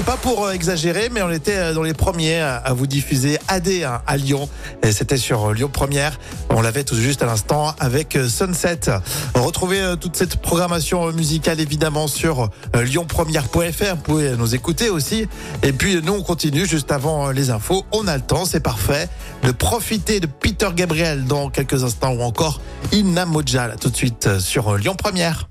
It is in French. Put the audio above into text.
C'est pas pour euh, exagérer, mais on était euh, dans les premiers à vous diffuser AD hein, à Lyon. Et c'était sur euh, Lyon Première. On l'avait tout juste à l'instant avec Sunset. Retrouvez toute cette programmation musicale évidemment sur lyonpremière.fr. Vous pouvez nous écouter aussi. Et puis nous on continue juste avant les infos. On a le temps, c'est parfait. De profiter de Peter Gabriel dans quelques instants ou encore Inna Moja là, tout de suite sur Lyon Première.